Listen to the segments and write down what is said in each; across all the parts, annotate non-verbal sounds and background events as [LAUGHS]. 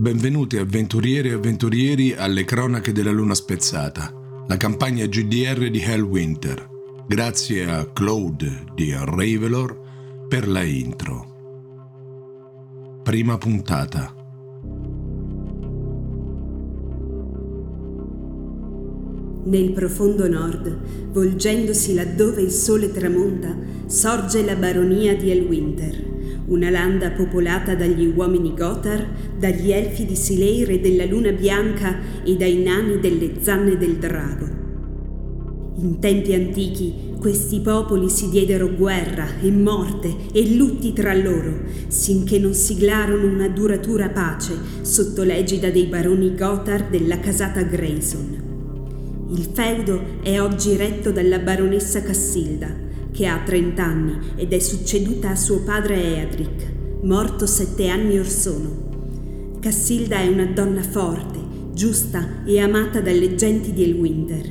Benvenuti avventurieri e avventurieri alle cronache della luna spezzata, la campagna GDR di Hellwinter. Grazie a Claude di Ravelor per la intro. Prima puntata. Nel profondo nord, volgendosi laddove il sole tramonta, sorge la baronia di Elwinter, una landa popolata dagli uomini Gothar, dagli elfi di Sileire della luna bianca e dai nani delle zanne del drago. In tempi antichi questi popoli si diedero guerra e morte e lutti tra loro, sinché non siglarono una duratura pace sotto l'egida dei baroni Gothar della casata Grayson. Il feudo è oggi retto dalla baronessa Cassilda, che ha 30 anni ed è succeduta a suo padre Eadric, morto sette anni or sono. Cassilda è una donna forte, giusta e amata dalle genti di Elwinter,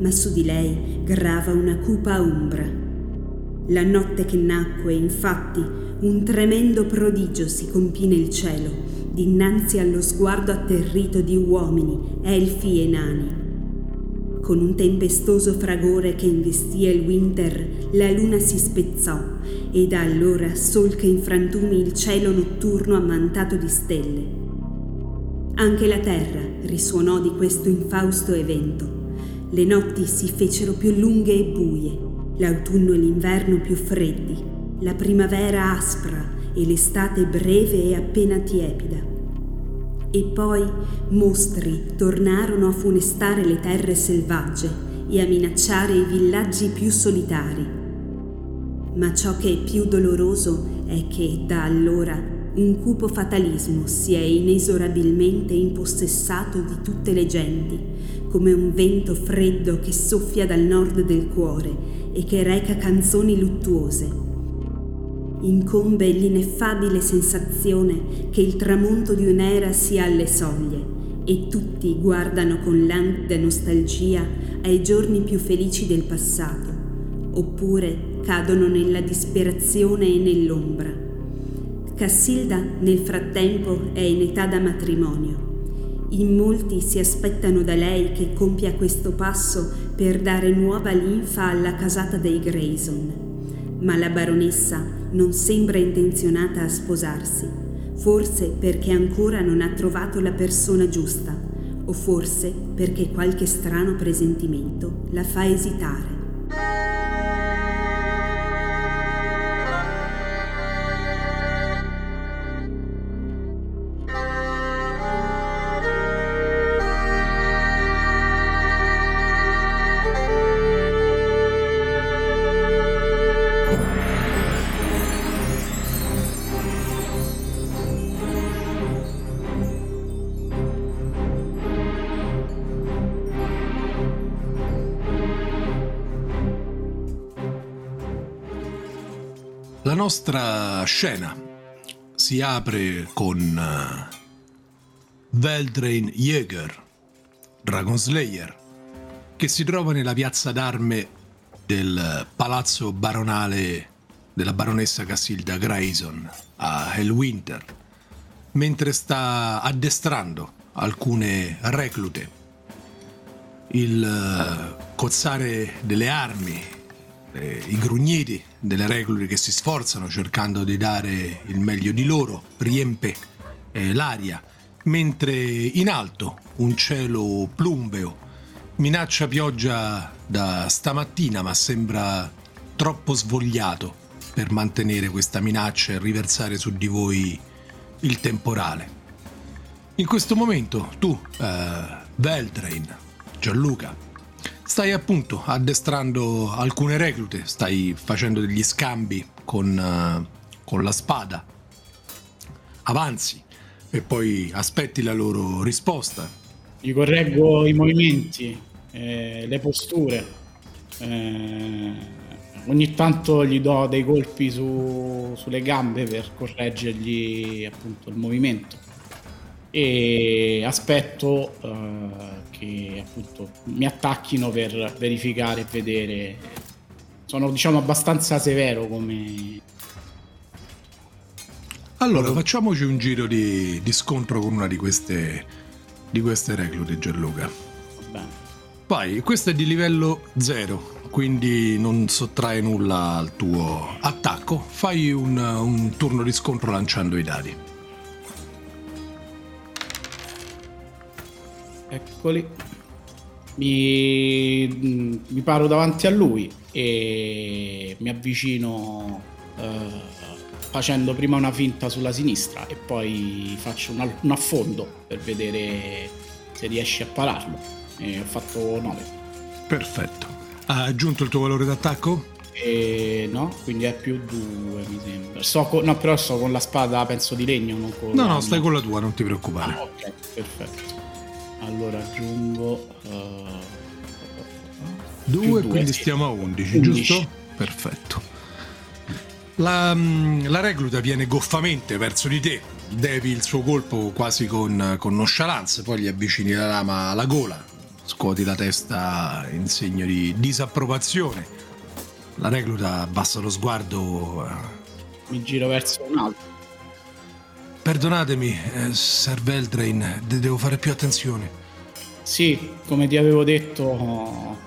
ma su di lei grava una cupa ombra. La notte che nacque, infatti, un tremendo prodigio si compì nel cielo, dinanzi allo sguardo atterrito di uomini, elfi e nani con un tempestoso fragore che investì il winter, la luna si spezzò e da allora solca in frantumi il cielo notturno ammantato di stelle. Anche la terra risuonò di questo infausto evento. Le notti si fecero più lunghe e buie, l'autunno e l'inverno più freddi, la primavera aspra e l'estate breve e appena tiepida. E poi mostri tornarono a funestare le terre selvagge e a minacciare i villaggi più solitari. Ma ciò che è più doloroso è che da allora un cupo fatalismo si è inesorabilmente impossessato di tutte le genti, come un vento freddo che soffia dal nord del cuore e che reca canzoni luttuose incombe l'ineffabile sensazione che il tramonto di un'era sia alle soglie e tutti guardano con languida nostalgia ai giorni più felici del passato, oppure cadono nella disperazione e nell'ombra. Cassilda nel frattempo è in età da matrimonio. In molti si aspettano da lei che compia questo passo per dare nuova linfa alla casata dei Grayson ma la baronessa non sembra intenzionata a sposarsi, forse perché ancora non ha trovato la persona giusta, o forse perché qualche strano presentimento la fa esitare. Nostra scena si apre con uh, Veldrain Jäger, Dragon Slayer, che si trova nella piazza d'arme del palazzo baronale della baronessa Cassilda Grayson a Hellwinter, mentre sta addestrando alcune reclute. Il uh, cozzare delle armi eh, i grugniti delle regole che si sforzano cercando di dare il meglio di loro, riempie eh, l'aria, mentre in alto un cielo plumbeo minaccia pioggia da stamattina ma sembra troppo svogliato per mantenere questa minaccia e riversare su di voi il temporale. In questo momento tu, eh, Veltrain, Gianluca, Stai appunto addestrando alcune reclute, stai facendo degli scambi con, uh, con la spada. Avanzi e poi aspetti la loro risposta. Gli correggo i movimenti, eh, le posture. Eh, ogni tanto gli do dei colpi su, sulle gambe per correggergli appunto il movimento e aspetto uh, che appunto mi attacchino per verificare e vedere sono diciamo abbastanza severo come Allora, facciamoci un giro di, di scontro con una di queste, di queste reclute, Gianluca. Va bene. Vai, questo è di livello 0, quindi non sottrae nulla al tuo attacco. Fai un, un turno di scontro lanciando i dadi. Eccoli. Mi, mi paro davanti a lui e mi avvicino eh, facendo prima una finta sulla sinistra e poi faccio un, un affondo per vedere se riesci a pararlo. E ho fatto 9. Perfetto. Ha aggiunto il tuo valore d'attacco? E no, quindi è più 2 mi sembra. So co- no, però sto con la spada, penso di legno, non con No, no, stai con la tua, non ti preoccupare. Ah, ok, perfetto. Allora aggiungo... eh, 2, più due, quindi sì. stiamo a 11, 11. giusto? Perfetto. La, mm, la recluta viene goffamente verso di te, devi il suo colpo quasi con, con nonchalance, poi gli avvicini la lama alla gola, scuoti la testa in segno di disapprovazione. La recluta abbassa lo sguardo. eh, mi giro verso un altro. Perdonatemi, eh, Sir Veldrain, de- devo fare più attenzione. Sì, come ti avevo detto,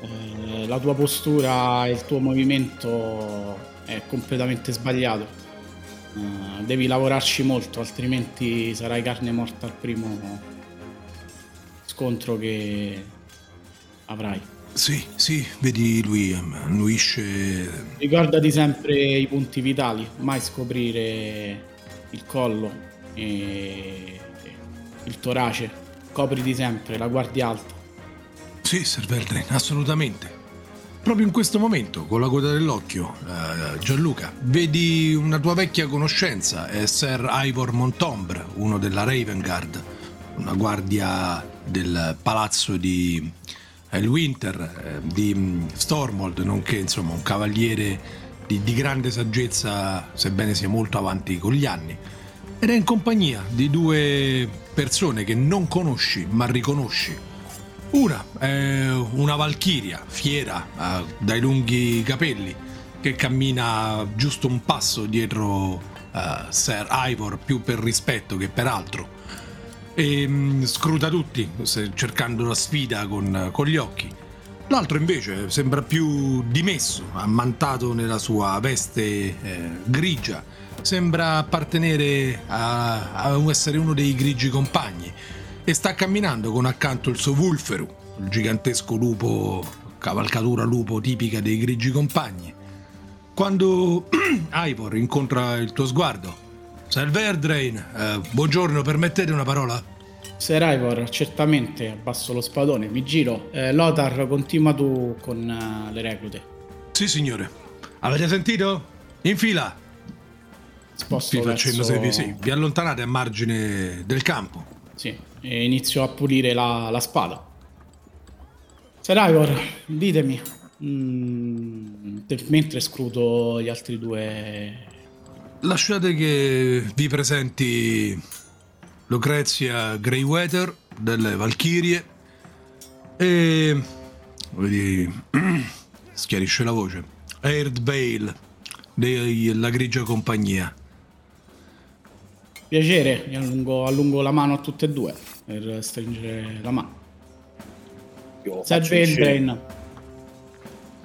eh, la tua postura e il tuo movimento è completamente sbagliato. Eh, devi lavorarci molto, altrimenti sarai carne morta al primo scontro che avrai. Sì, sì, vedi lui ehm, annuisce Ricordati sempre i punti vitali, mai scoprire il collo e il torace. Copriti sempre, la guardia alta. Sì, Sir Veldrin, assolutamente. Proprio in questo momento, con la coda dell'occhio, eh, Gianluca, vedi una tua vecchia conoscenza, è Sir Ivor Montombre, uno della Raven Guard, una guardia del palazzo di Elwinter, eh, di mm, Stormold, nonché insomma un cavaliere di, di grande saggezza, sebbene sia molto avanti con gli anni. Ed è in compagnia di due persone che non conosci ma riconosci. Una è una valchiria, fiera, eh, dai lunghi capelli, che cammina giusto un passo dietro eh, Sir Ivor, più per rispetto che per altro. E mm, scruta tutti, cercando la sfida con, con gli occhi. L'altro invece sembra più dimesso, ammantato nella sua veste eh, grigia. Sembra appartenere a, a essere uno dei grigi compagni e sta camminando con accanto il suo Wulferu, il gigantesco lupo, cavalcatura lupo tipica dei grigi compagni. Quando [CLEARS THROAT] Ivor incontra il tuo sguardo, Sir Verdrain, eh, buongiorno, permettete una parola? Sir Ivor, certamente, abbasso lo spadone, mi giro. Eh, Lothar, continua tu con eh, le reclute. Sì, signore. Avete sentito? In fila! Sposto Vi facendo verso... vi, sì, vi allontanate a margine del campo. Sì, e inizio a pulire la, la spada. Sir Ivor, ditemi, mm, mentre scruto gli altri due... Lasciate che vi presenti Lucrezia Greyweather delle Valchirie e vedi [CLEARS THROAT] schiarisce la voce Aird Bale della grigia compagnia Piacere, mi allungo, allungo la mano a tutte e due per stringere la mano. Faccio il. Veldrain,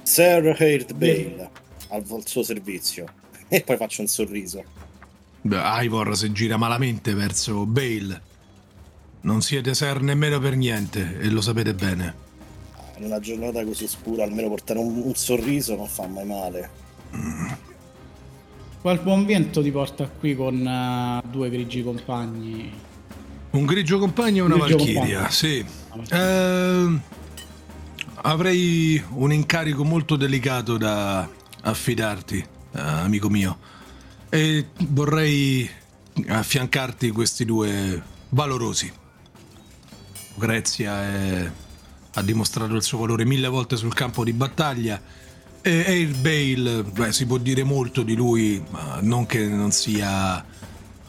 Sir Haird Bale al suo servizio. [LAUGHS] E poi faccio un sorriso. Beh, Ivor si gira malamente verso Bale non siete ser nemmeno per niente e lo sapete bene In una giornata così scura, almeno portare un, un sorriso non fa mai male. qual buon vento ti porta qui con eh, due grigi compagni? Un grigio compagno e una Grigio Valchiria, compagno. sì. Eh, avrei un incarico molto delicato da affidarti, eh, amico mio. E vorrei affiancarti questi due valorosi. Grezia è- ha dimostrato il suo valore mille volte sul campo di battaglia. E Air Bale, beh, si può dire molto di lui, ma non che non sia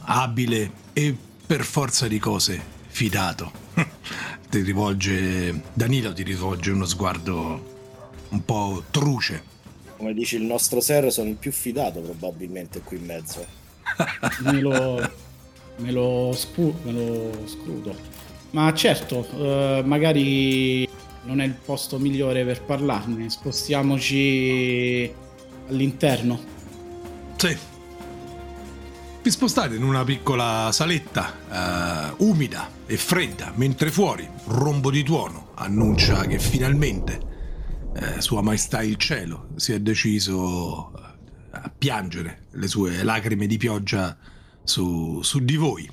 abile e per forza di cose fidato. [LAUGHS] ti rivolge Danilo ti rivolge uno sguardo un po' truce. Come dice il nostro Sir, sono il più fidato probabilmente qui in mezzo. [LAUGHS] me lo, me lo, scu- me lo scrudo. Ma certo, eh, magari non è il posto migliore per parlarne. Spostiamoci all'interno. Sì. Vi spostate in una piccola saletta uh, umida e fredda, mentre fuori un rombo di tuono annuncia che finalmente eh, Sua Maestà il Cielo si è deciso a piangere le sue lacrime di pioggia su, su di voi.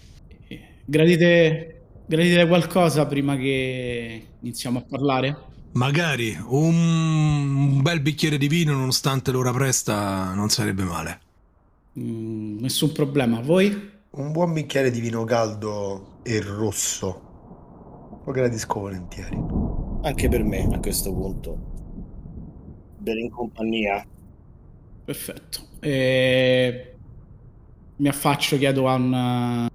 Gradite, gradite qualcosa prima che iniziamo a parlare? Magari un, bel bicchiere di vino, nonostante l'ora presta, non sarebbe male. Mm, nessun problema. Voi? Un buon bicchiere di vino caldo e rosso. Lo gradisco volentieri. Anche per me a questo punto. Bere in compagnia. Perfetto. E... Mi affaccio, chiedo a un...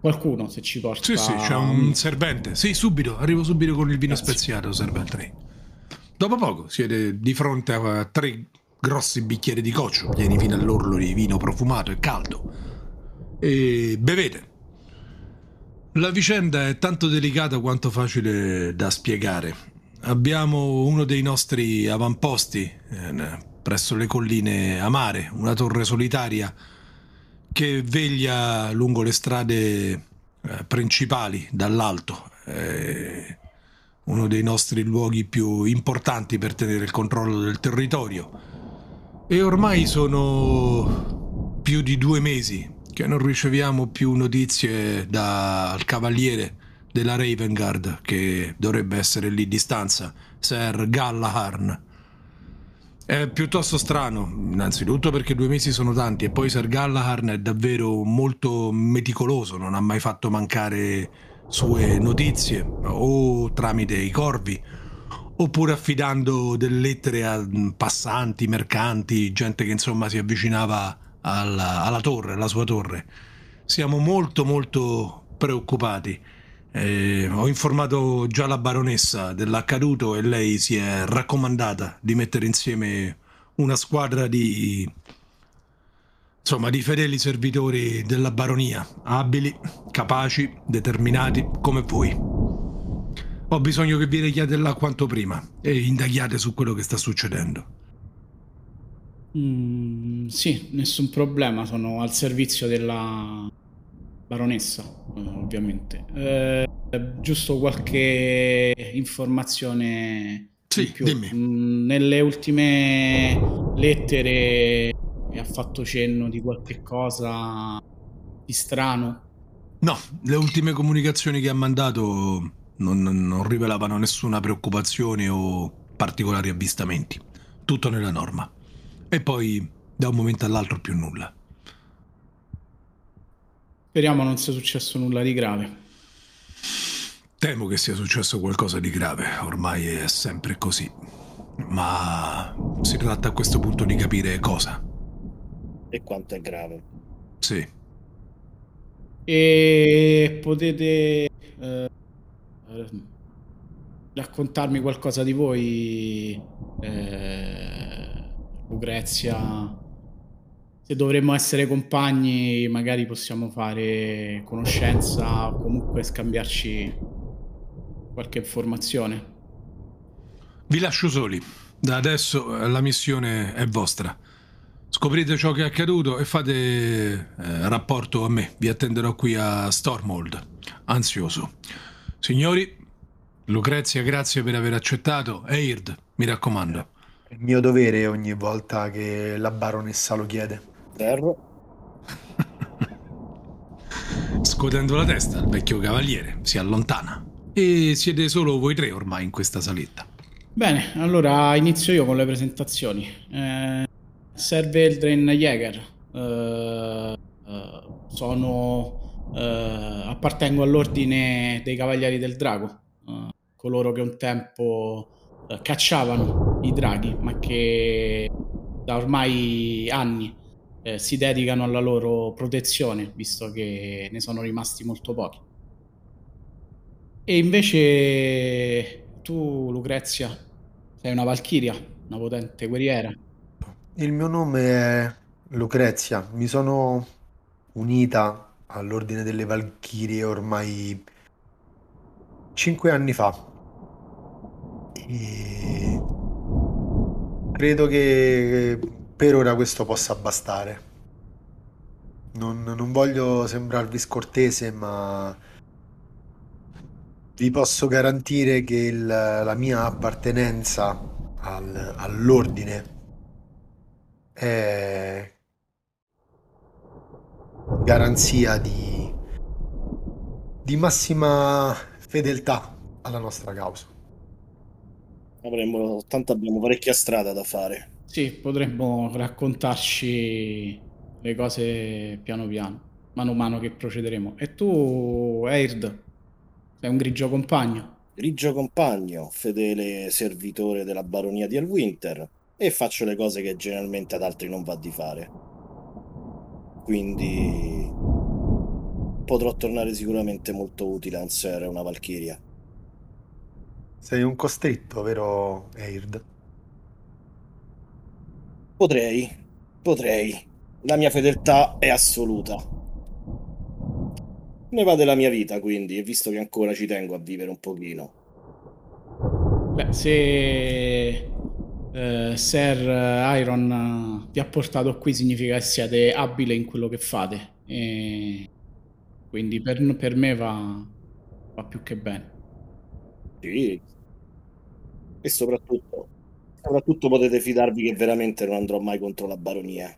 Qualcuno se ci porta... Sì, sì, c'è un servente. Sì, subito, arrivo subito con il vino Grazie. speziato, servente. Dopo poco siete di fronte a tre grossi bicchieri di coccio, pieni fino all'orlo di vino profumato e caldo. E bevete. La vicenda è tanto delicata quanto facile da spiegare. Abbiamo uno dei nostri avamposti eh, presso le colline amare, una torre solitaria che veglia lungo le strade eh, principali dall'alto. È uno dei nostri luoghi più importanti per tenere il controllo del territorio. E ormai sono più di due mesi che non riceviamo più notizie dal cavaliere della Raven Guard che dovrebbe essere lì di stanza, Sir Gallaharn. È piuttosto strano, innanzitutto perché due mesi sono tanti e poi Sir Gallaharn è davvero molto meticoloso, non ha mai fatto mancare sue notizie o tramite i corvi oppure affidando delle lettere a passanti, mercanti, gente che insomma si avvicinava alla, alla torre, alla sua torre. Siamo molto molto preoccupati. Eh, ho informato già la baronessa dell'accaduto e lei si è raccomandata di mettere insieme una squadra di insomma di fedeli servitori della baronia, abili, capaci, determinati come voi. Ho bisogno che vi rechiate là quanto prima e indaghiate su quello che sta succedendo. Mm, sì, nessun problema, sono al servizio della baronessa, eh, ovviamente. Eh, giusto qualche informazione sì, in. Mm, nelle ultime lettere ha fatto cenno di qualche cosa di strano? No, le ultime comunicazioni che ha mandato non, non rivelavano nessuna preoccupazione o particolari avvistamenti. Tutto nella norma. E poi da un momento all'altro più nulla. Speriamo non sia successo nulla di grave. Temo che sia successo qualcosa di grave, ormai è sempre così. Ma si tratta a questo punto di capire cosa. E quanto è grave. Sì. E potete eh, raccontarmi qualcosa di voi, eh, Lucrezia? Se dovremmo essere compagni magari possiamo fare conoscenza o comunque scambiarci qualche informazione. Vi lascio soli. Da adesso la missione è vostra. Scoprite ciò che è accaduto e fate eh, rapporto a me. Vi attenderò qui a Stormhold, ansioso. Signori, Lucrezia, grazie per aver accettato. Eird, mi raccomando. È il mio dovere ogni volta che la baronessa lo chiede terra. [LAUGHS] Scotendo la testa, il vecchio cavaliere si allontana. E siete solo voi tre ormai in questa saletta. Bene, allora inizio io con le presentazioni. Eh, serve Eldrain Jäger. Eh, eh, sono. Eh, appartengo all'ordine dei Cavalieri del Drago. Eh, coloro che un tempo eh, cacciavano i draghi, ma che da ormai anni eh, si dedicano alla loro protezione, visto che ne sono rimasti molto pochi. E invece tu, Lucrezia, sei una valchiria, una potente guerriera. Il mio nome è Lucrezia, mi sono unita all'Ordine delle Valchirie ormai cinque anni fa. E credo che per ora questo possa bastare. Non, non voglio sembrarvi scortese, ma vi posso garantire che il- la mia appartenenza al- all'ordine è garanzia di, di massima fedeltà alla nostra causa. Avremmo, tanto abbiamo parecchia strada da fare. Sì, potremmo raccontarci le cose piano piano, mano a mano che procederemo. E tu, Eird, sei un grigio compagno. Grigio compagno, fedele servitore della baronia di Elwinter e faccio le cose che generalmente ad altri non va di fare. Quindi potrò tornare sicuramente molto utile a un Ser e una Valchiria. Sei un costretto, vero Eird? Potrei, potrei. La mia fedeltà è assoluta. Ne va della mia vita, quindi, e visto che ancora ci tengo a vivere un pochino. Beh, se eh, Sir Iron eh, vi ha portato qui significa che siete abile in quello che fate. E quindi per, per me va, va più che bene. Sì. E soprattutto, soprattutto potete fidarvi che veramente non andrò mai contro la baronia.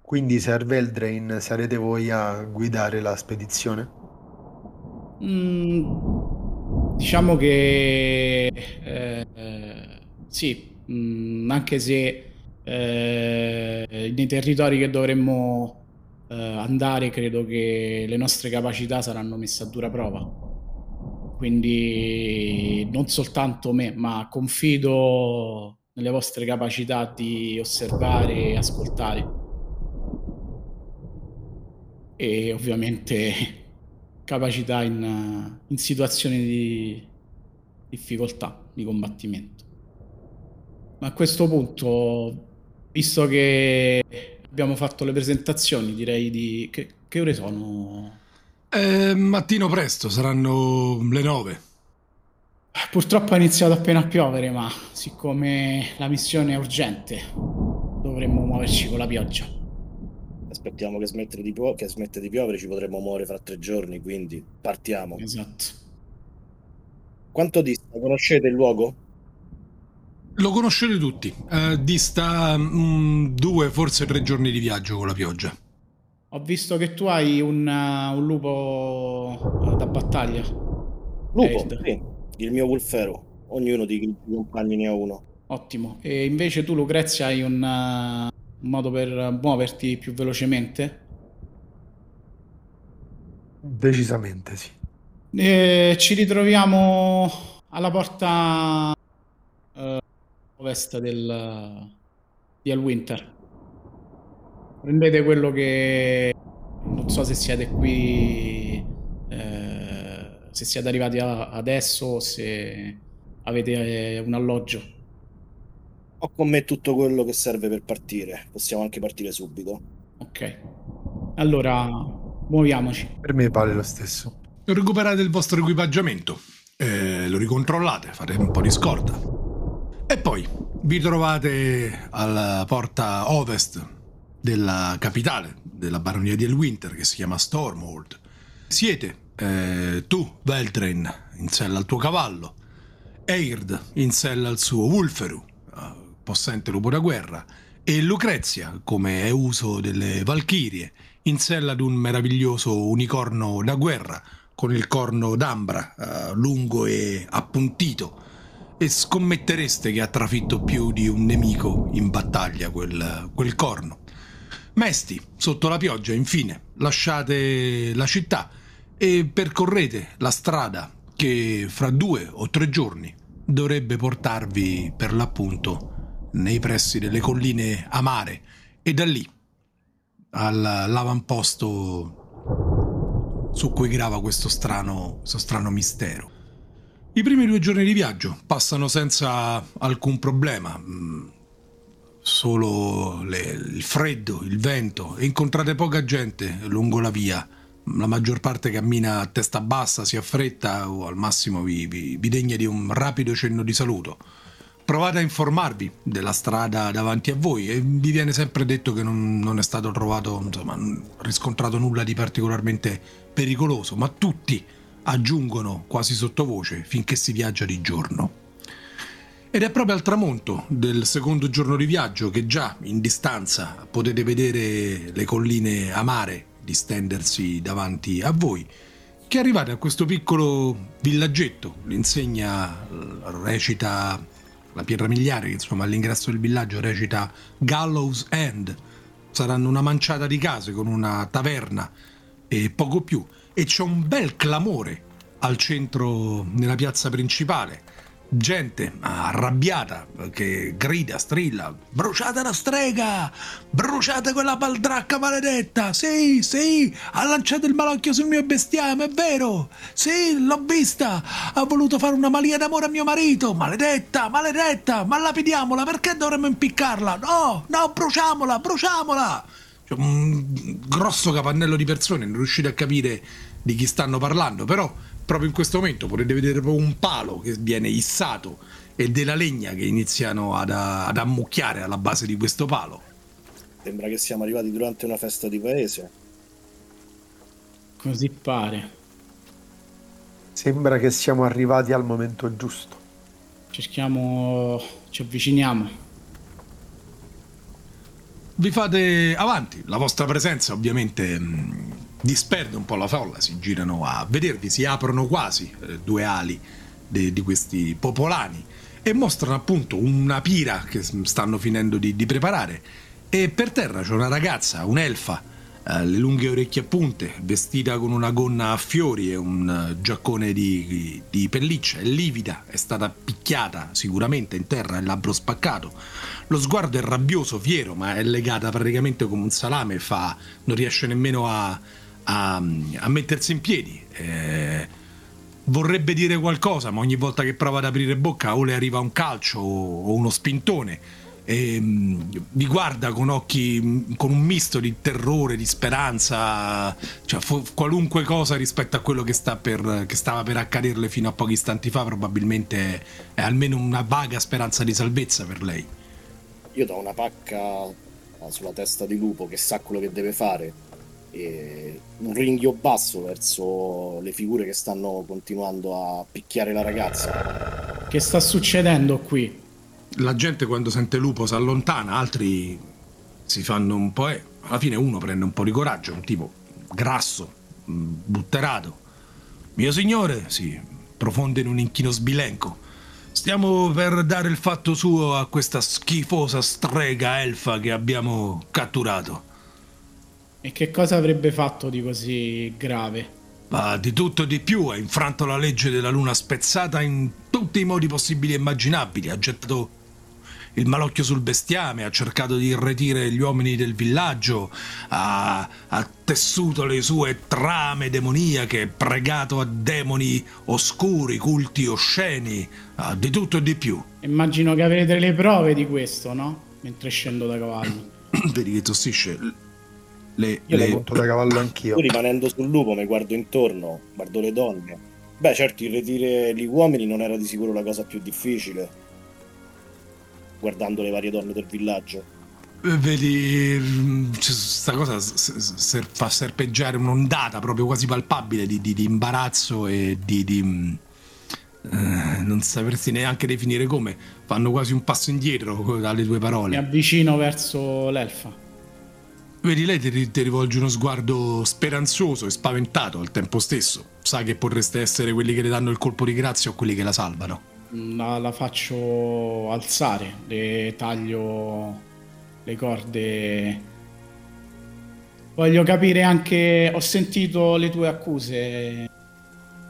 Quindi, Sir Veldrain, sarete voi a guidare la spedizione? Mm, diciamo che eh, eh, sì, mm, anche se eh, nei territori che dovremmo eh, andare, credo che le nostre capacità saranno messe a dura prova. Quindi non soltanto me, ma confido nelle vostre capacità di osservare e ascoltare. E ovviamente capacità in, in situazioni di difficoltà, di combattimento. Ma a questo punto, visto che abbiamo fatto le presentazioni, direi di... Che, che ore sono? Eh, mattino presto, saranno le nove. Purtroppo è iniziato appena a piovere, ma siccome la missione è urgente, dovremmo muoverci con la pioggia. Aspettiamo che smette di, pio- che smette di piovere, ci potremmo muovere fra tre giorni, quindi partiamo. Esatto. Quanto dista? Conoscete il luogo? Lo conoscete tutti. Eh, dista mm, due, forse tre giorni di viaggio con la pioggia. Ho visto che tu hai un, uh, un lupo uh, da battaglia. Lupo, sì, il mio Wolfero. Ognuno di compagni ne ha uno. Ottimo. E invece tu, Lucrezia, hai un, uh, un modo per muoverti più velocemente? Decisamente sì. E ci ritroviamo alla porta eh, ovest del, di Elwinter. Prendete quello che non so se siete qui, eh, se siete arrivati a- adesso o se avete eh, un alloggio. Ho con me tutto quello che serve per partire. Possiamo anche partire subito. Ok. Allora, muoviamoci. Per me vale lo stesso. Recuperate il vostro equipaggiamento, eh, lo ricontrollate, fate un po' di scorta. E poi vi trovate alla porta ovest della capitale della baronia di Elwinter, che si chiama Stormhold. Siete eh, tu, Veltrain, in sella al tuo cavallo, Eird in sella al suo Wulferu, eh, possente lupo da guerra, e Lucrezia, come è uso delle Valchirie, in sella ad un meraviglioso unicorno da guerra con il corno d'ambra eh, lungo e appuntito. E scommettereste che ha trafitto più di un nemico in battaglia quel, quel corno. Mesti, sotto la pioggia, infine, lasciate la città e percorrete la strada che fra due o tre giorni dovrebbe portarvi per l'appunto nei pressi delle colline amare e da lì all'avamposto su cui grava questo strano, questo strano mistero. I primi due giorni di viaggio passano senza alcun problema. Solo le, il freddo, il vento e incontrate poca gente lungo la via. La maggior parte cammina a testa bassa, si affretta o al massimo vi, vi, vi degna di un rapido cenno di saluto. Provate a informarvi della strada davanti a voi e vi viene sempre detto che non, non è stato trovato, insomma, riscontrato nulla di particolarmente pericoloso, ma tutti aggiungono quasi sottovoce finché si viaggia di giorno. Ed è proprio al tramonto del secondo giorno di viaggio che già in distanza potete vedere le colline amare distendersi davanti a voi, che arrivate a questo piccolo villaggetto. L'insegna recita la pietra miliare, insomma all'ingresso del villaggio recita Gallows End. Saranno una manciata di case con una taverna e poco più. E c'è un bel clamore al centro, nella piazza principale gente arrabbiata che grida, strilla: Bruciate la strega! Bruciate quella baldracca maledetta! Sì, sì, ha lanciato il malocchio sul mio bestiame, è vero! Sì, l'ho vista! Ha voluto fare una malia d'amore a mio marito! Maledetta, maledetta! Ma lapidiamola, perché dovremmo impiccarla? No, no, bruciamola, bruciamola! C'è un grosso capannello di persone, non riuscite a capire di chi stanno parlando, però proprio in questo momento potete vedere proprio un palo che viene issato e della legna che iniziano ad, ad ammucchiare alla base di questo palo. Sembra che siamo arrivati durante una festa di paese. Così pare. Sembra che siamo arrivati al momento giusto. Cerchiamo, ci avviciniamo. Vi fate avanti, la vostra presenza ovviamente disperde un po' la folla, si girano a vedervi, si aprono quasi eh, due ali de, di questi popolani e mostrano appunto una pira che stanno finendo di, di preparare e per terra c'è una ragazza, un'elfa, eh, le lunghe orecchie a punte, vestita con una gonna a fiori e un uh, giaccone di, di pelliccia, è livida, è stata picchiata sicuramente in terra, il labbro spaccato. Lo sguardo è rabbioso, fiero, ma è legata praticamente come un salame, fa, non riesce nemmeno a, a, a mettersi in piedi. Eh, vorrebbe dire qualcosa, ma ogni volta che prova ad aprire bocca o le arriva un calcio o, uno spintone. E, vi guarda con occhi con un misto di terrore, di speranza, cioè qualunque cosa rispetto a quello che, sta per, che stava per accaderle fino a pochi istanti fa, probabilmente è, almeno una vaga speranza di salvezza per lei. Io do una pacca sulla testa di lupo che sa quello che deve fare un ringhio basso verso le figure che stanno continuando a picchiare la ragazza. Che sta succedendo qui? La gente quando sente lupo si allontana, altri si fanno un po'... Eh. Alla fine uno prende un po' di coraggio, un tipo grasso, mm, butterato. Mio signore, si profonde in un inchino sbilenco. Stiamo per dare il fatto suo a questa schifosa strega elfa che abbiamo catturato. E che cosa avrebbe fatto di così grave? Ma di tutto e di più, ha infranto la legge della luna spezzata in tutti i modi possibili e immaginabili, ha gettato il malocchio sul bestiame, ha cercato di irretire gli uomini del villaggio, ha, ha tessuto le sue trame demoniache, pregato a demoni oscuri, culti osceni, ha di tutto e di più. Immagino che avrete le prove di questo, no? Mentre scendo da cavallo. [COUGHS] Vedi che tossisce le, Io le... monto da cavallo anch'io. Io rimanendo sul lupo mi guardo intorno, guardo le donne. Beh, certo, irretire gli uomini non era di sicuro la cosa più difficile. Guardando le varie donne del villaggio. Eh, vedi, questa cosa ser- fa serpeggiare un'ondata proprio quasi palpabile di, di, di imbarazzo e di, di eh, non sapersi neanche definire come. Fanno quasi un passo indietro dalle tue parole. Mi avvicino verso l'elfa. Vedi, lei ti, ti, rivolge uno sguardo speranzoso e spaventato al tempo stesso. Sa che potreste essere quelli che le danno il colpo di grazia o quelli che la salvano. La, la faccio alzare, le taglio le corde. Voglio capire anche. Ho sentito le tue accuse,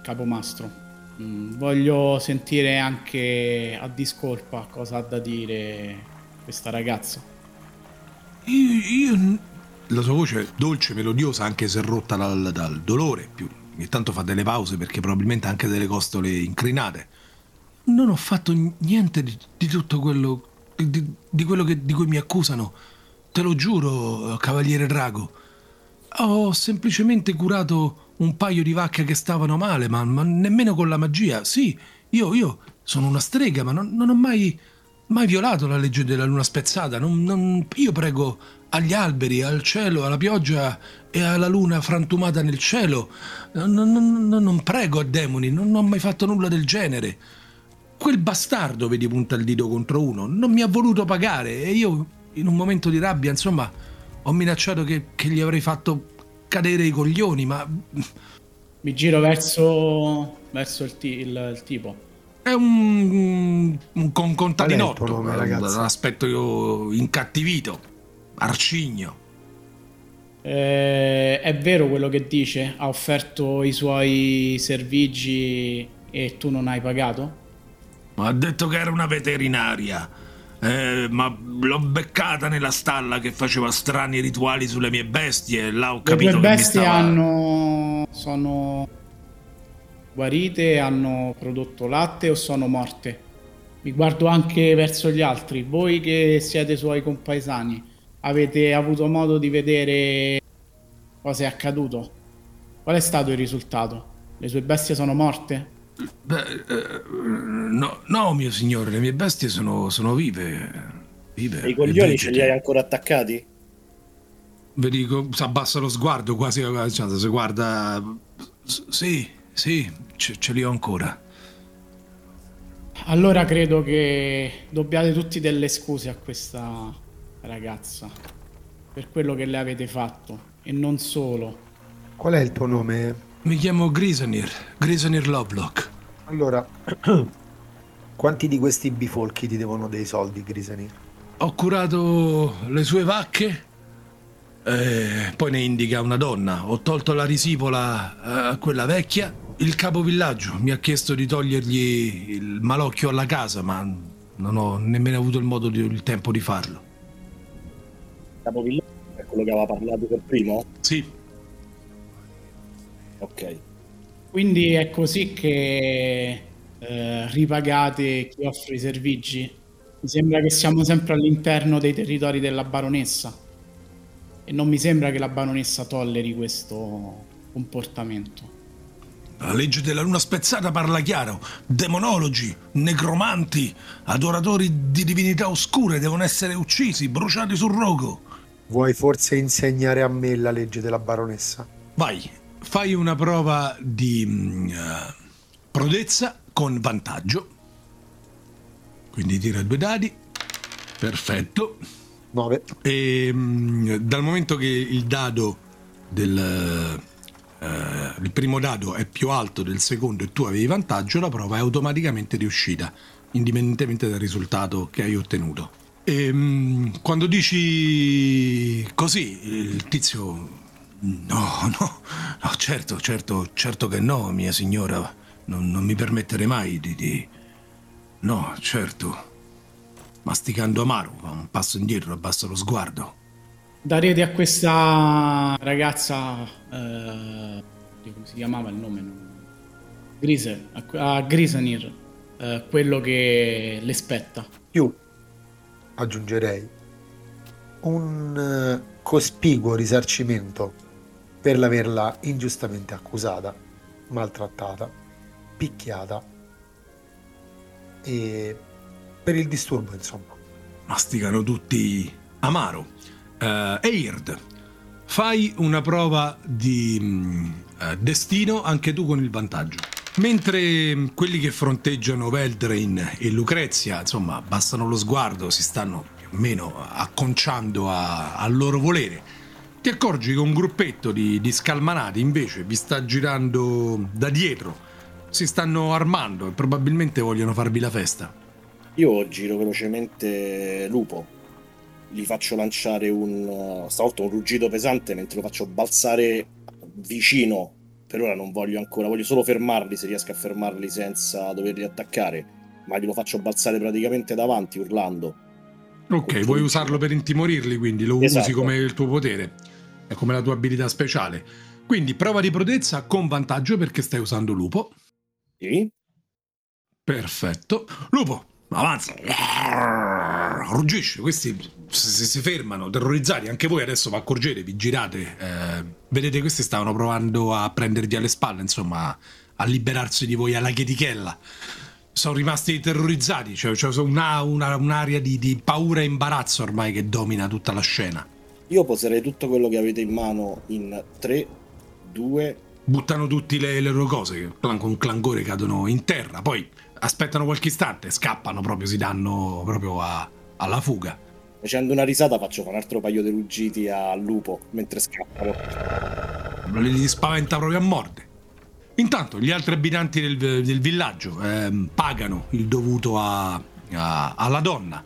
capomastro. Mm, voglio sentire anche a discolpa cosa ha da dire questa ragazza. Io, io la sua voce dolce, melodiosa, anche se rotta dal, dal dolore. Più, ogni tanto fa delle pause perché probabilmente ha anche delle costole incrinate. Non ho fatto niente di, di tutto quello di- di quello che- di cui mi accusano. Te lo giuro, cavaliere Drago. Ho semplicemente curato un paio di vacche che stavano male, ma, ma nemmeno con la magia. Sì, io, io sono una strega, ma non, non ho mai, mai violato la legge della luna spezzata. Non- non- io prego agli alberi, al cielo, alla pioggia e alla luna frantumata nel cielo. Non, non- non- non prego a demoni, non ho mai fatto nulla del genere. Quel bastardo, vedi, punta il dito contro uno, non mi ha voluto pagare e io, in un momento di rabbia, insomma, ho minacciato che, che gli avrei fatto cadere i coglioni, ma [LAUGHS] Mi giro verso, verso il, ti- il- il tipo. è un, un con- contadinotto. L'aspetto io incattivito, arcigno. Eh, è vero quello che dice? Ha offerto i suoi servigi e tu non hai pagato? Ma ha detto che era una veterinaria. Eh, ma l'ho beccata nella stalla che faceva strani rituali sulle mie bestie. Là ho Le capito tue che mi bestie stava... hanno... sono guarite, hanno prodotto latte o sono morte? Mi guardo anche verso gli altri. Voi che siete suoi compaesani, avete avuto modo di vedere cosa è accaduto? Qual è stato il risultato? Le sue bestie sono morte? Beh, eh, no, no, mio signore, le mie bestie sono, sono vive. Vive. E i coglioni ce li hai ancora attaccati? Vedi, co- si abbassa lo sguardo quasi, cioè, si guarda... Sì, sì, ce, ce li ho ancora. Allora credo che dobbiate tutti delle scuse a questa ragazza per quello che le avete fatto e non solo. Qual è il tuo nome? Mi chiamo Grisanir, Grisanir Lovelock. Allora, [CLEARS THROAT] quanti di questi bifolchi ti devono dei soldi, Grisani? Ho curato le sue vacche, eh, poi ne indica una donna. Ho tolto la risipola eh, a quella vecchia. Il capovillaggio mi ha chiesto di togliergli il malocchio alla casa, ma non ho nemmeno avuto il modo di, il tempo di farlo. Capovillaggio è quello che aveva parlato per primo? Sì, Ok. Quindi è così che eh, ripagate chi offre i servigi? Mi sembra che siamo sempre all'interno dei territori della baronessa e non mi sembra che la baronessa tolleri questo comportamento. la legge della luna spezzata parla chiaro. Demonologi, necromanti, adoratori di divinità oscure devono essere uccisi, bruciati sul rogo. Vuoi forse insegnare a me la legge della baronessa? Vai, fai una prova di eh, prodezza con vantaggio. Quindi tira due dadi. Perfetto. 9. E mm, dal momento che il dado del eh, il primo dado è più alto del secondo e tu avevi vantaggio, la prova è automaticamente riuscita, indipendentemente dal risultato che hai ottenuto. E, mm, quando dici così, il tizio No, no, no, certo, certo, certo che no, mia signora. Non, non mi permetterei mai di, di... No, certo. Masticando amaro, fa un passo indietro, abbassa lo sguardo. Darete a questa ragazza, eh, come si chiamava il nome? Grise, a, a Grisanir, eh, quello che le spetta. Più, aggiungerei, un eh, cospicuo risarcimento per l'averla ingiustamente accusata, maltrattata, picchiata e per il disturbo, insomma. Masticano tutti amaro. Eh, Eird, fai una prova di eh, destino anche tu con il vantaggio. Mentre quelli che fronteggiano Veldrain e Lucrezia, insomma, abbassano lo sguardo, si stanno più o meno acconciando al loro volere, ti accorgi che un gruppetto di, di scalmanati invece vi sta girando da dietro. Si stanno armando e probabilmente vogliono farvi la festa. Io giro velocemente Lupo. Gli faccio lanciare un. stavolta un ruggito pesante mentre lo faccio balzare vicino. Per ora non voglio ancora, voglio solo fermarli se riesco a fermarli senza doverli attaccare. Ma glielo faccio balzare praticamente davanti, urlando. Ok, vuoi usarlo per intimorirli, quindi lo usi Esatto. come il tuo potere, è come la tua abilità speciale. Quindi prova di prodezza con vantaggio perché stai usando lupo. Sì? Perfetto. Lupo, avanza. Ruggisce, questi si, si, fermano, terrorizzati, anche voi adesso vi accorgete, vi girate, eh, vedete questi stavano provando a prendervi alle spalle, insomma, a liberarsi di voi alla chetichella. Sono rimasti terrorizzati, cioè, cioè una, una, un'aria di, di paura e imbarazzo ormai che domina tutta la scena. Io poserei tutto quello che avete in mano in 3, 2... Buttano tutte le, le loro cose, con clangore cadono in terra, poi aspettano qualche istante, scappano proprio, si danno proprio a, alla fuga. Facendo una risata faccio un altro paio di ruggiti al lupo mentre scappano. Li spaventa proprio a morte. Intanto gli altri abitanti del, del villaggio eh, pagano il dovuto a, a, alla donna.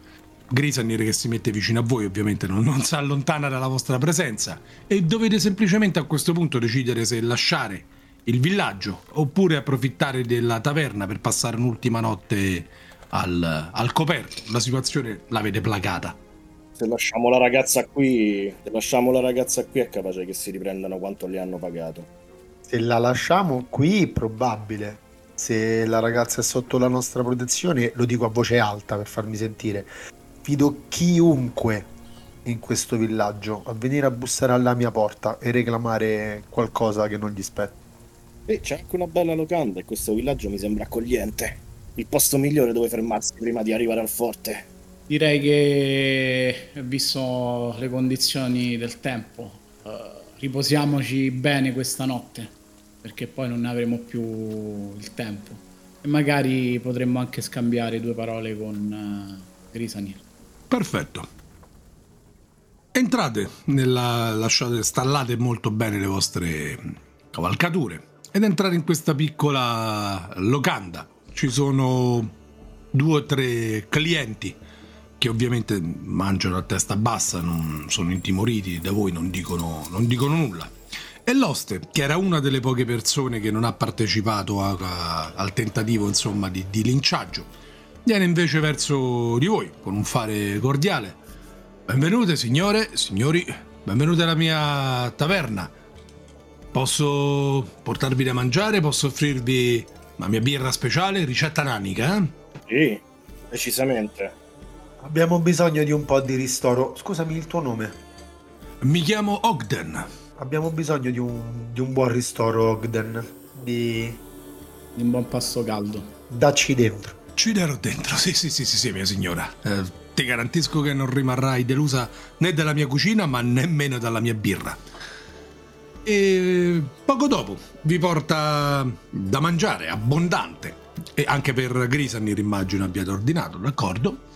Grisanir che si mette vicino a voi ovviamente non, non si allontana dalla vostra presenza e dovete semplicemente a questo punto decidere se lasciare il villaggio oppure approfittare della taverna per passare un'ultima notte al, al coperto. La situazione l'avete placata. Se lasciamo la ragazza qui, se lasciamo la ragazza qui è capace che si riprendano quanto li hanno pagato. Se la lasciamo qui, probabile. Se la ragazza è sotto la nostra protezione, lo dico a voce alta per farmi sentire. Fido chiunque in questo villaggio a venire a bussare alla mia porta e reclamare qualcosa che non gli spetta. E c'è anche una bella locanda e questo villaggio mi sembra accogliente. Il posto migliore dove fermarsi prima di arrivare al forte. Direi che, visto le condizioni del tempo, uh, riposiamoci bene questa notte, perché poi non ne avremo più il tempo. E magari potremmo anche scambiare due parole con uh, Grisanir. Perfetto. Entrate nella lasciate stallate molto bene le vostre cavalcature ed entrare in questa piccola locanda. Ci sono due o tre clienti che ovviamente mangiano a testa bassa, non sono intimoriti da voi, non dicono, non dicono nulla. E l'oste, che era una delle poche persone che non ha partecipato a, a, al tentativo insomma, di, di linciaggio, viene invece verso di voi con un fare cordiale. Benvenute signore, signori, benvenute alla mia taverna. Posso portarvi da mangiare? Posso offrirvi la mia birra speciale, ricetta nanica? Eh? Sì, decisamente. Abbiamo bisogno di un po' di ristoro. Scusami il tuo nome. Mi chiamo Ogden. Abbiamo bisogno di un, di un buon ristoro, Ogden. Di... di un buon pasto caldo. Dacci dentro. Ci darò dentro, [LAUGHS] sì, sì, sì, sì, sì mia signora. Eh, ti garantisco che non rimarrai delusa né dalla mia cucina, ma nemmeno dalla mia birra e poco dopo vi porta da mangiare abbondante e anche per Grisanir immagino abbiate ordinato, d'accordo?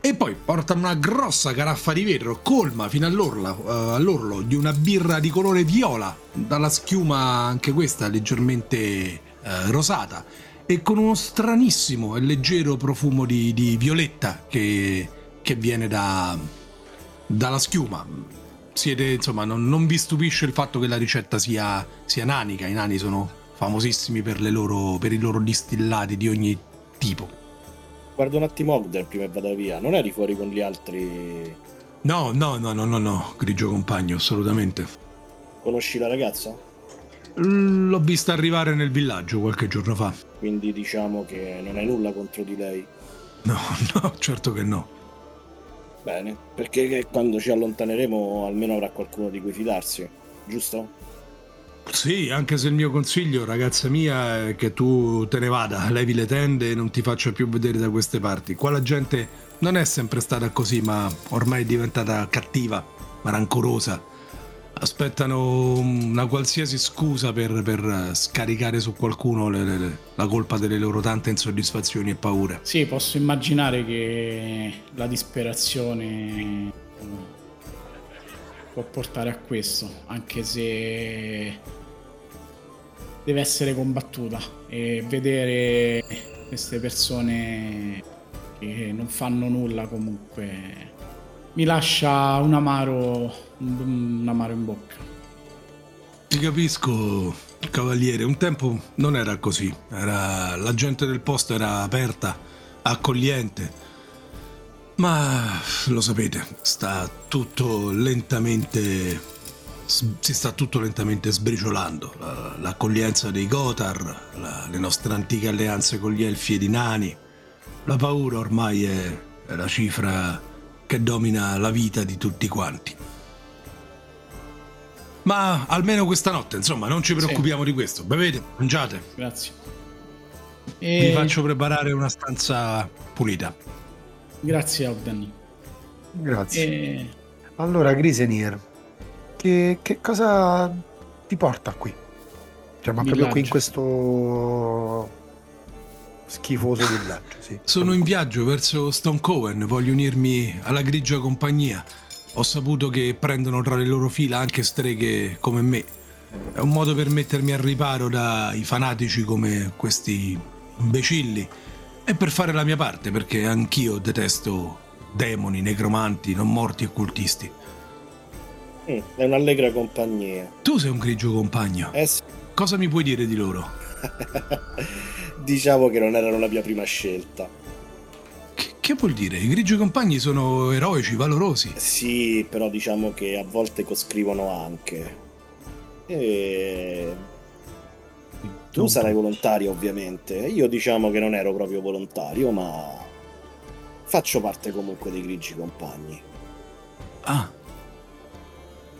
E poi porta una grossa caraffa di vetro colma fino all'orlo, uh, all'orlo di una birra di colore viola, dalla schiuma anche questa leggermente uh, rosata e con uno stranissimo e leggero profumo di, di violetta che, che viene da, dalla schiuma siete, insomma, non, non, vi stupisce il fatto che la ricetta sia, sia nanica. I nani sono famosissimi per, loro, per, i loro distillati di ogni tipo. Guardo un attimo Ogden prima che vada via. Non eri fuori con gli altri? No, no, no, no, no, no, grigio compagno, assolutamente. Conosci la ragazza? L'ho vista arrivare nel villaggio qualche giorno fa. Quindi diciamo che non hai nulla contro di lei? No, [LAUGHS] no, certo che no. Bene, perché quando ci allontaneremo almeno avrà qualcuno di cui fidarsi, giusto? Sì, anche se il mio consiglio, ragazza mia, è che tu te ne vada, levi le tende e non ti faccia più vedere da queste parti. Qua la gente non è sempre stata così, ma ormai è diventata cattiva, rancorosa aspettano una qualsiasi scusa per, per scaricare su qualcuno le, le, la colpa delle loro tante insoddisfazioni e paure. Sì, posso immaginare che la disperazione può portare a questo, anche se deve essere combattuta e vedere queste persone che non fanno nulla comunque mi lascia un amaro, un amaro in bocca. Ti capisco, cavaliere. Un tempo non era così. Era, la gente del posto era aperta, accogliente. Ma lo sapete, sta tutto lentamente. Si sta tutto lentamente sbriciolando. l'accoglienza dei Gotar, la, le nostre antiche alleanze con gli elfi ed i nani. La paura ormai è, è la cifra che domina la vita di tutti quanti. Ma almeno questa notte, insomma, non ci preoccupiamo sì. di questo. Bevete, mangiate. Grazie. E... Vi faccio preparare una stanza pulita. Grazie, Ogden. Grazie. E... Allora, Grisenier, che, che cosa ti porta qui? Cioè, ma proprio qui in questo schifoso villaggio, sì. Sono in viaggio verso Stone Coven, voglio unirmi alla grigia compagnia. Ho saputo che prendono tra le loro fila anche streghe come me. È un modo per mettermi al riparo dai fanatici come questi imbecilli e per fare la mia parte perché anch'io detesto demoni, necromanti, non morti e cultisti. Mm, è un'allegra compagnia. Tu sei un grigio compagno. Eh sì. Cosa mi puoi dire di loro? [LAUGHS] diciamo che non erano la mia prima scelta. Che, che, vuol dire? I grigi compagni sono eroici, valorosi. Sì, però diciamo che a volte coscrivono anche. E... Tu sarai volontario, ovviamente. Io diciamo che non ero proprio volontario, ma faccio parte comunque dei grigi compagni. Ah,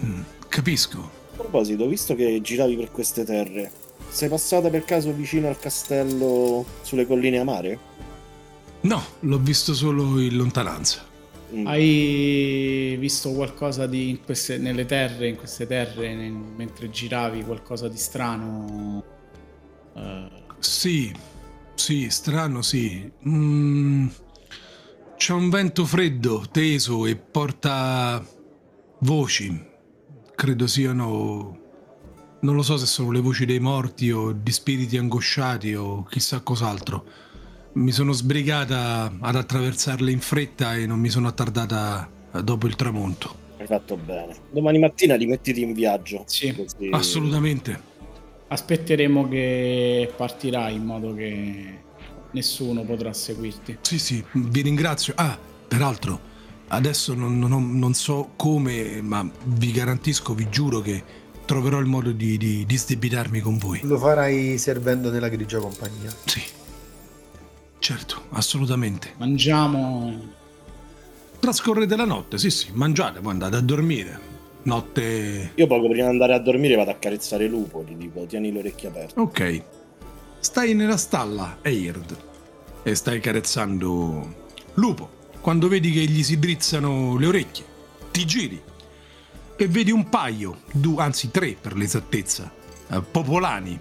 mm, capisco. A proposito, visto che giravi per queste terre, sei passata per caso vicino al castello sulle colline amare? No, l'ho visto solo in lontananza. Mm. Hai visto qualcosa di in queste, nelle terre, in queste terre, nel, mentre giravi, qualcosa di strano? Uh... Sì, sì, strano, sì. Mm, c'è un vento freddo, teso e porta voci. Credo siano non lo so se sono le voci dei morti o di spiriti angosciati o chissà cos'altro. Mi sono sbrigata ad attraversarle in fretta e non mi sono attardata dopo il tramonto. Hai fatto bene. Domani mattina rimettiti in viaggio. Sì, così... assolutamente. Aspetteremo che partirai in modo che nessuno potrà seguirti. Sì, sì, vi ringrazio. Ah, peraltro, adesso non, non, non so come, ma vi garantisco, vi giuro che troverò il modo di, di, di sdebitarmi con voi. Lo farai servendo nella grigia compagnia? Sì. Certo, assolutamente. Mangiamo. Trascorrete la notte, sì, sì, mangiate, poi andate a dormire. Notte. Io poco prima di andare a dormire vado a carezzare lupo, gli dico, tieni le orecchie aperte. Ok. Stai nella stalla, Eird, e stai carezzando lupo. Quando vedi che gli si drizzano le orecchie, ti giri e vedi un paio, due, anzi tre per l'esattezza, eh, popolani.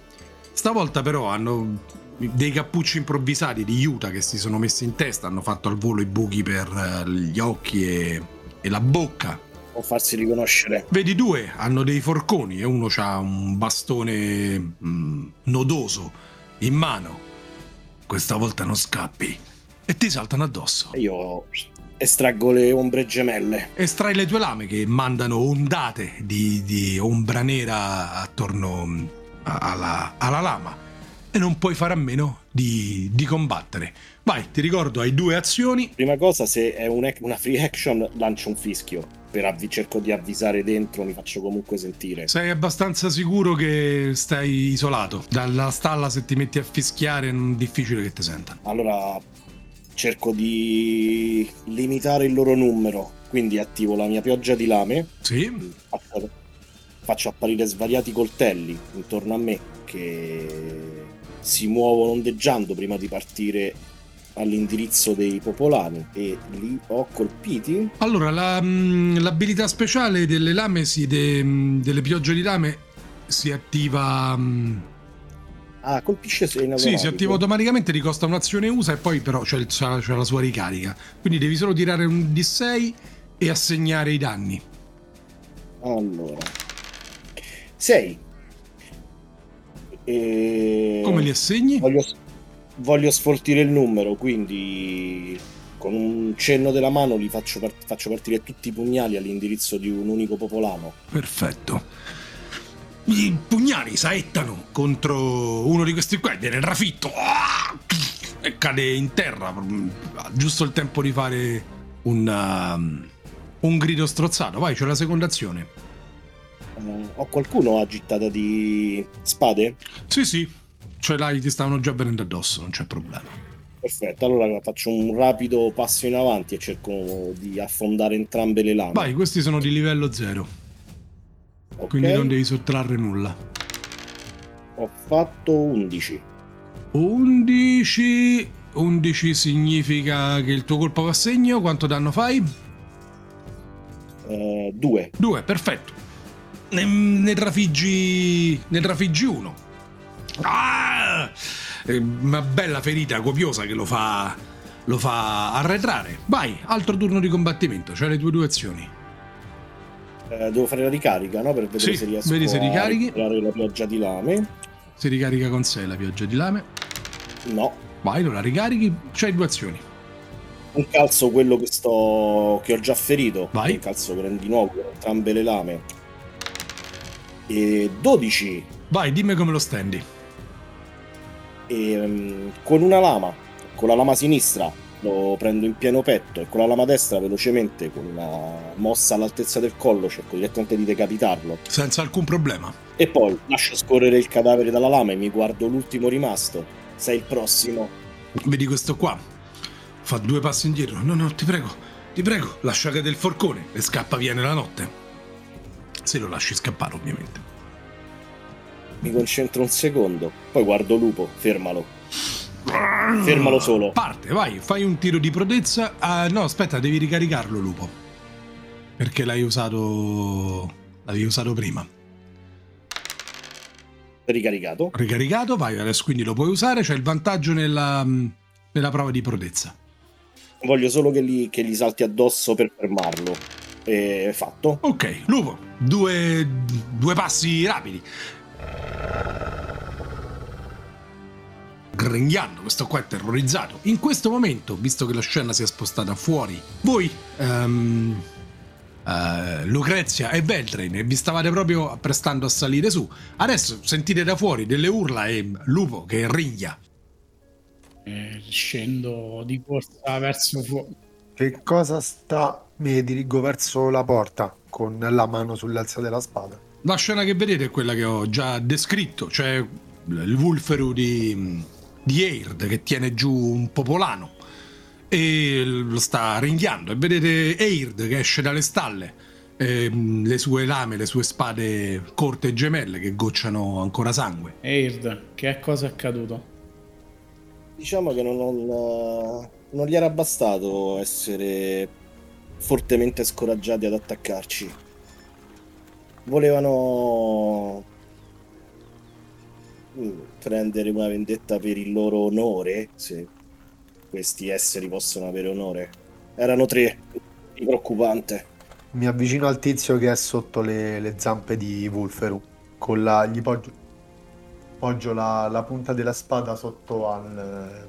Stavolta però hanno dei cappucci improvvisati di Utah che si sono messi in testa, hanno fatto al volo i buchi per eh, gli occhi e, e la bocca. O farsi riconoscere. Vedi due, hanno dei forconi e uno ha un bastone mm, nodoso in mano. Questa volta non scappi. E ti saltano addosso. Io estraggo le ombre gemelle. Estrai le tue lame che mandano ondate di, di ombra nera attorno alla, alla, lama. E non puoi fare a meno di, di, combattere. Vai, ti ricordo, hai due azioni. Prima cosa, se è un, una free action, lancio un fischio. Per avvi- cerco di avvisare dentro, mi faccio comunque sentire. Sei abbastanza sicuro che stai isolato. Dalla stalla, se ti metti a fischiare, è difficile che ti sentano. Allora, cerco di limitare il loro numero. Quindi attivo la mia pioggia di lame. Sì. Faccio apparire svariati coltelli intorno a me che si muovono ondeggiando prima di partire all'indirizzo dei popolani e li ho colpiti. Allora, la, mm, l'abilità speciale delle lame, si, de, mm, delle piogge di lame si attiva mm, Ah, colpisce se in Sì, si attiva automaticamente, ti costa un'azione USA e poi però c'è, c'è, c'è la sua ricarica. Quindi devi solo tirare un D6 e assegnare i danni. Allora. 6. E... Come li assegni? Voglio, voglio sfoltire il numero, quindi con un cenno della mano li faccio, part- faccio partire tutti i pugnali all'indirizzo di un unico popolano. Perfetto. I pugnali saettano contro uno di questi qua, viene rafitto e cade in terra. Giusto il tempo di fare un, um, un grido strozzato. Vai, c'è la seconda azione. Uh, ho qualcuno agitata di spade? Sì, sì. Ce l'hai, ti stavano già venendo addosso, non c'è problema. Perfetto, allora faccio un rapido passo in avanti e cerco di affondare entrambe le lame. Vai, questi sono di livello 0. Ok, Quindi non devi sottrarre nulla. Ho fatto 11. 11. 11 significa che il tuo colpo va a segno. Quanto danno fai? Eh, due. 2, perfetto. Ne, ne trafiggi. Ne trafiggi uno. Ah! Eh, Una bella ferita copiosa che lo fa. Lo fa arretrare. Vai, altro turno di combattimento. C'hai le tue due azioni. Eh, devo fare la ricarica, no? Per vedere Sì, se riesco vedi se a ricarichi. recuperare la pioggia di lame. Si ricarica con sé la pioggia di lame. No. Vai, lo la ricarichi. C'hai due azioni. Un calzo quello che sto. che ho già ferito. Vai. Un calzo prendi di nuovo con entrambe le lame. E 12. Vai, dimmi come lo stendi. E, mm, con una lama, con la lama sinistra lo prendo in pieno petto e con la lama destra velocemente, con una mossa all'altezza del collo, cerco direttamente di decapitarlo. Senza alcun problema. E poi lascio scorrere il cadavere dalla lama e mi guardo l'ultimo rimasto. Sei il prossimo. Vedi questo qua? Fa due passi indietro. No, no, ti prego, ti prego, lascia cadere il forcone e scappa via nella notte. Se lo lasci scappare, ovviamente. Mi concentro un secondo, poi guardo Lupo, fermalo. Fermalo solo. Parte, vai, fai un tiro di prodezza. Ah, no, aspetta, devi ricaricarlo, lupo. Perché l'hai usato. L'avevi usato prima. Ricaricato. Ricaricato, vai, adesso quindi lo puoi usare. C'è il vantaggio nella, nella prova di prodezza. Voglio solo che gli, che gli salti addosso per fermarlo. E fatto. Ok, lupo, due, due passi rapidi. Gringhando, questo qua è terrorizzato. In questo momento, visto che la scena si è spostata fuori, voi, ehm, eh, Lucrezia e Veltrain, vi stavate proprio apprestando a salire su. Adesso sentite da fuori delle urla e lupo che ringhia. Eh, scendo di corsa verso fuori. Che cosa sta? Mi dirigo verso la porta con la mano sull'alza della spada. La scena che vedete è quella che ho già descritto, cioè il Wulferu di, di Eird che tiene giù un popolano e lo sta ringhiando e vedete Eird che esce dalle stalle, e, mh, le sue lame, le sue spade corte e gemelle che gocciano ancora sangue. Eird, che cosa è accaduto? Diciamo che non, non, non gli era bastato essere fortemente scoraggiati ad attaccarci. Volevano prendere una vendetta per il loro onore, se questi esseri possono avere onore. Erano tre, preoccupante. Mi avvicino al tizio che è sotto le, le zampe di Wulferu. Con la, gli poggio, poggio la, la punta della spada sotto al,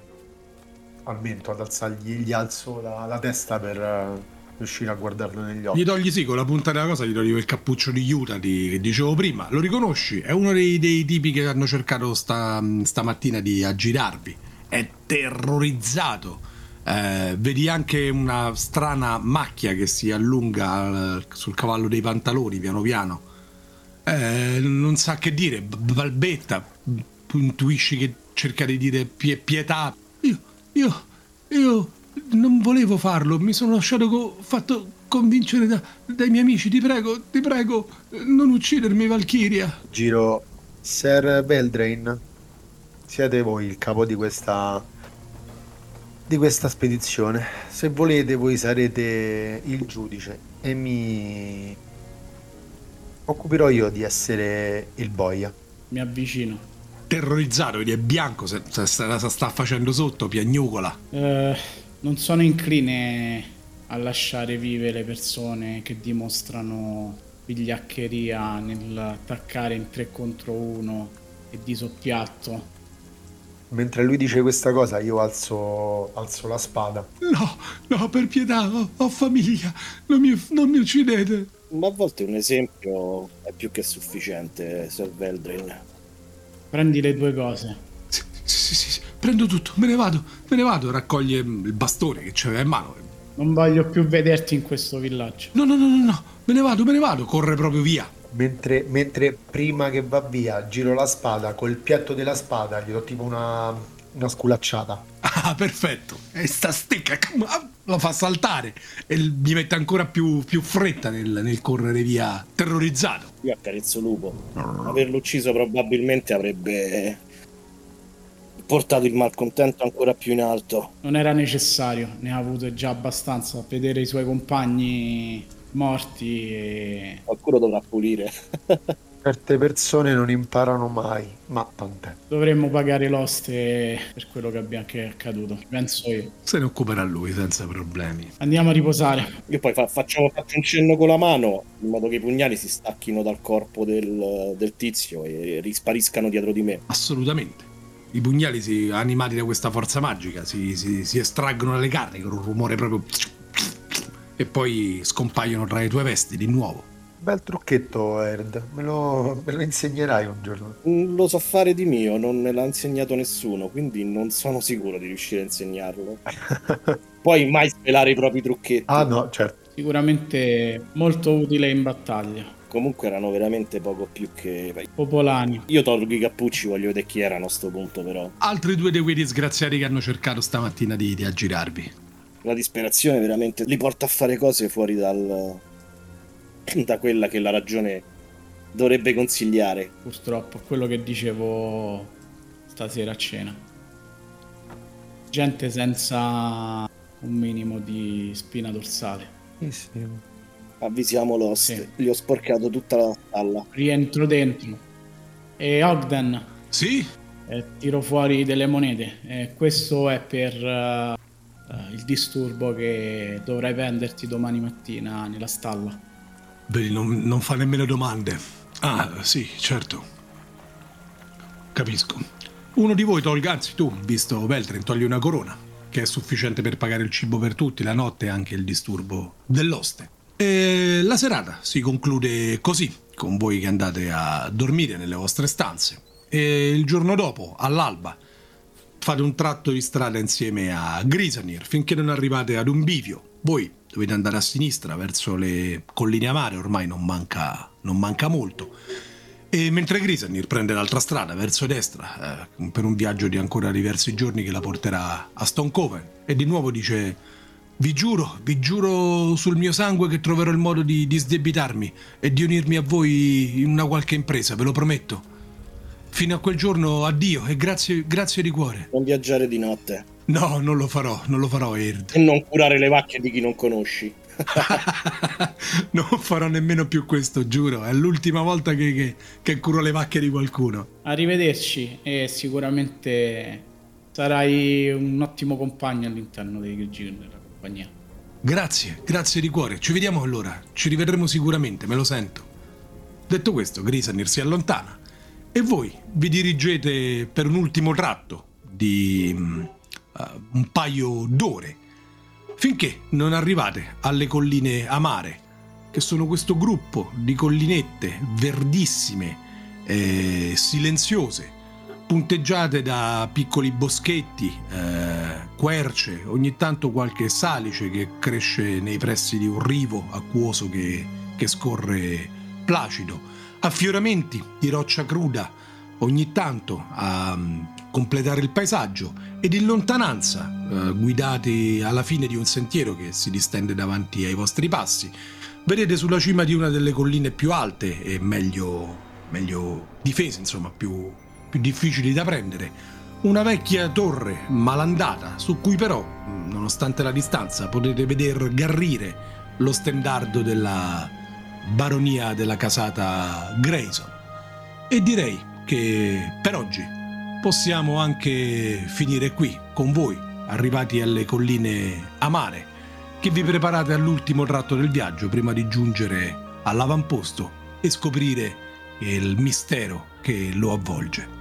al mento, ad alzargli, gli alzo la, la testa per riuscire a guardarlo negli occhi. Gli togli sì, con la punta della cosa gli togli quel cappuccio di Utah di- che dicevo prima, lo riconosci? È uno dei, dei tipi che hanno cercato sta, stamattina di aggirarvi. È terrorizzato. Eh, vedi anche una strana macchia che si allunga eh, sul cavallo dei pantaloni piano piano. Eh, non sa che dire, balbetta, intuisci che cerca di dire pie- pietà. Io, io, io non volevo farlo, mi sono lasciato co- fatto convincere da- dai miei amici, ti prego, ti prego, non uccidermi Valkyria. Giro Sir Veldrain. Siete voi il capo di questa di questa spedizione. Se volete voi sarete il giudice e mi occuperò io di essere il boia. Mi avvicino. Terrorizzato, vedi, è bianco, se, se- se la sta facendo sotto, piagnucola. Eh, non sono incline a lasciare vive le persone che dimostrano vigliaccheria nell'attaccare in tre contro uno e di soppiatto. Mentre lui dice questa cosa io alzo, alzo la spada. No, no, per pietà, ho, ho famiglia, non mi, non mi uccidete. Ma a volte un esempio è più che sufficiente, Sir Veldrin. Prendi le due cose. Sì, sì, sì, sì, prendo tutto, me ne vado, me ne vado, raccoglie mm, il bastone che c'aveva in mano. Non voglio più vederti in questo villaggio. No, no, no, no, no, me ne vado, me ne vado, corre proprio via. Mentre, mentre prima che va via giro la spada col piatto della spada gli do tipo una, una sculacciata. Ah, perfetto. E sta stecca lo fa saltare e gli mette ancora più, più fretta nel, nel, correre via, terrorizzato. Io accarezzo Lupo. Averlo ucciso probabilmente avrebbe portato il malcontento ancora più in alto. Non era necessario, ne ha avuto già abbastanza. Vedere i suoi compagni morti e... Qualcuno dovrà pulire. [LAUGHS] Certe persone non imparano mai, ma tant'è. Dovremmo pagare l'oste per quello che, abbiamo, che è accaduto, penso io. Se ne occuperà lui senza problemi. Andiamo a riposare. Io poi fa, faccio, faccio, un cenno con la mano in modo che i pugnali si stacchino dal corpo del, del tizio e rispariscano dietro di me. Assolutamente. I pugnali, si, animati da questa forza magica, si, si, si estraggono dalle carni con un rumore proprio... e poi scompaiono tra le tue vesti di nuovo. Bel trucchetto, Erd. Me lo, me lo insegnerai un giorno. Mm, lo so fare di mio, non me l'ha insegnato nessuno, quindi non sono sicuro di riuscire a insegnarlo. [LAUGHS] Puoi mai svelare i propri trucchetti. Ah, no, certo. Sicuramente molto utile in battaglia. Comunque erano veramente poco più che popolani. Io tolgo i cappucci, voglio vedere chi erano a sto punto, però. Altri due di quei disgraziati che hanno cercato stamattina di, di aggirarvi. La disperazione veramente li porta a fare cose fuori dal, [CLEARS THROAT] da quella che la ragione dovrebbe consigliare. Purtroppo, quello che dicevo stasera a cena. Gente senza un minimo di spina dorsale. Sì, sì. Avvisiamo l'host. Sì. Gli ho sporcato tutta la stalla. Rientro dentro. E Ogden. Sì? E tiro fuori delle monete. E questo è per uh, uh, il disturbo che dovrai venderti domani mattina nella stalla. Vedi, non, non fa nemmeno domande. Ah, sì, certo. Capisco. Uno di voi tolga, anzi tu, visto Veltrin, togli una corona, che è sufficiente per pagare il cibo per tutti, la notte e anche il disturbo dell'oste. E la serata si conclude così, con voi che andate a dormire nelle vostre stanze. E il giorno dopo, all'alba, fate un tratto di strada insieme a Grisanir finché non arrivate ad un bivio. Voi dovete andare a sinistra verso le colline amare, ormai non manca, non manca molto. E mentre Grisanir prende l'altra strada verso destra, eh, per un viaggio di ancora diversi giorni che la porterà a Stonecoven, e di nuovo dice: Vi giuro, vi giuro sul mio sangue che troverò il modo di, di sdebitarmi e di unirmi a voi in una qualche impresa, ve lo prometto. Fino a quel giorno, addio e grazie, grazie di cuore. Non viaggiare di notte. No, non lo farò, non lo farò, Erd. E non curare le vacche di chi non conosci. [LAUGHS] non farò nemmeno più questo, giuro. È l'ultima volta che, che, che, curo le vacche di qualcuno. Arrivederci e sicuramente sarai un ottimo compagno all'interno dei grigi della compagnia. Grazie, grazie di cuore. Ci vediamo allora. Ci rivedremo sicuramente, me lo sento. Detto questo, Grisanir si allontana e voi vi dirigete per un ultimo tratto di uh, un paio d'ore finché non arrivate alle colline amare, che sono questo gruppo di collinette verdissime e silenziose, punteggiate da piccoli boschetti, eh, querce, ogni tanto qualche salice che cresce nei pressi di un rivo acquoso che, che scorre placido, affioramenti di roccia cruda ogni tanto a completare il paesaggio ed in lontananza, eh, guidati alla fine di un sentiero che si distende davanti ai vostri passi, vedete sulla cima di una delle colline più alte e meglio, meglio difese, insomma, più, più difficili da prendere, una vecchia torre malandata su cui però, nonostante la distanza, potete veder garrire lo stendardo della baronia della casata Grayson. E direi che per oggi possiamo anche finire qui con voi, arrivati alle colline amare, che vi preparate all'ultimo tratto del viaggio prima di giungere all'avamposto e scoprire il mistero che lo avvolge.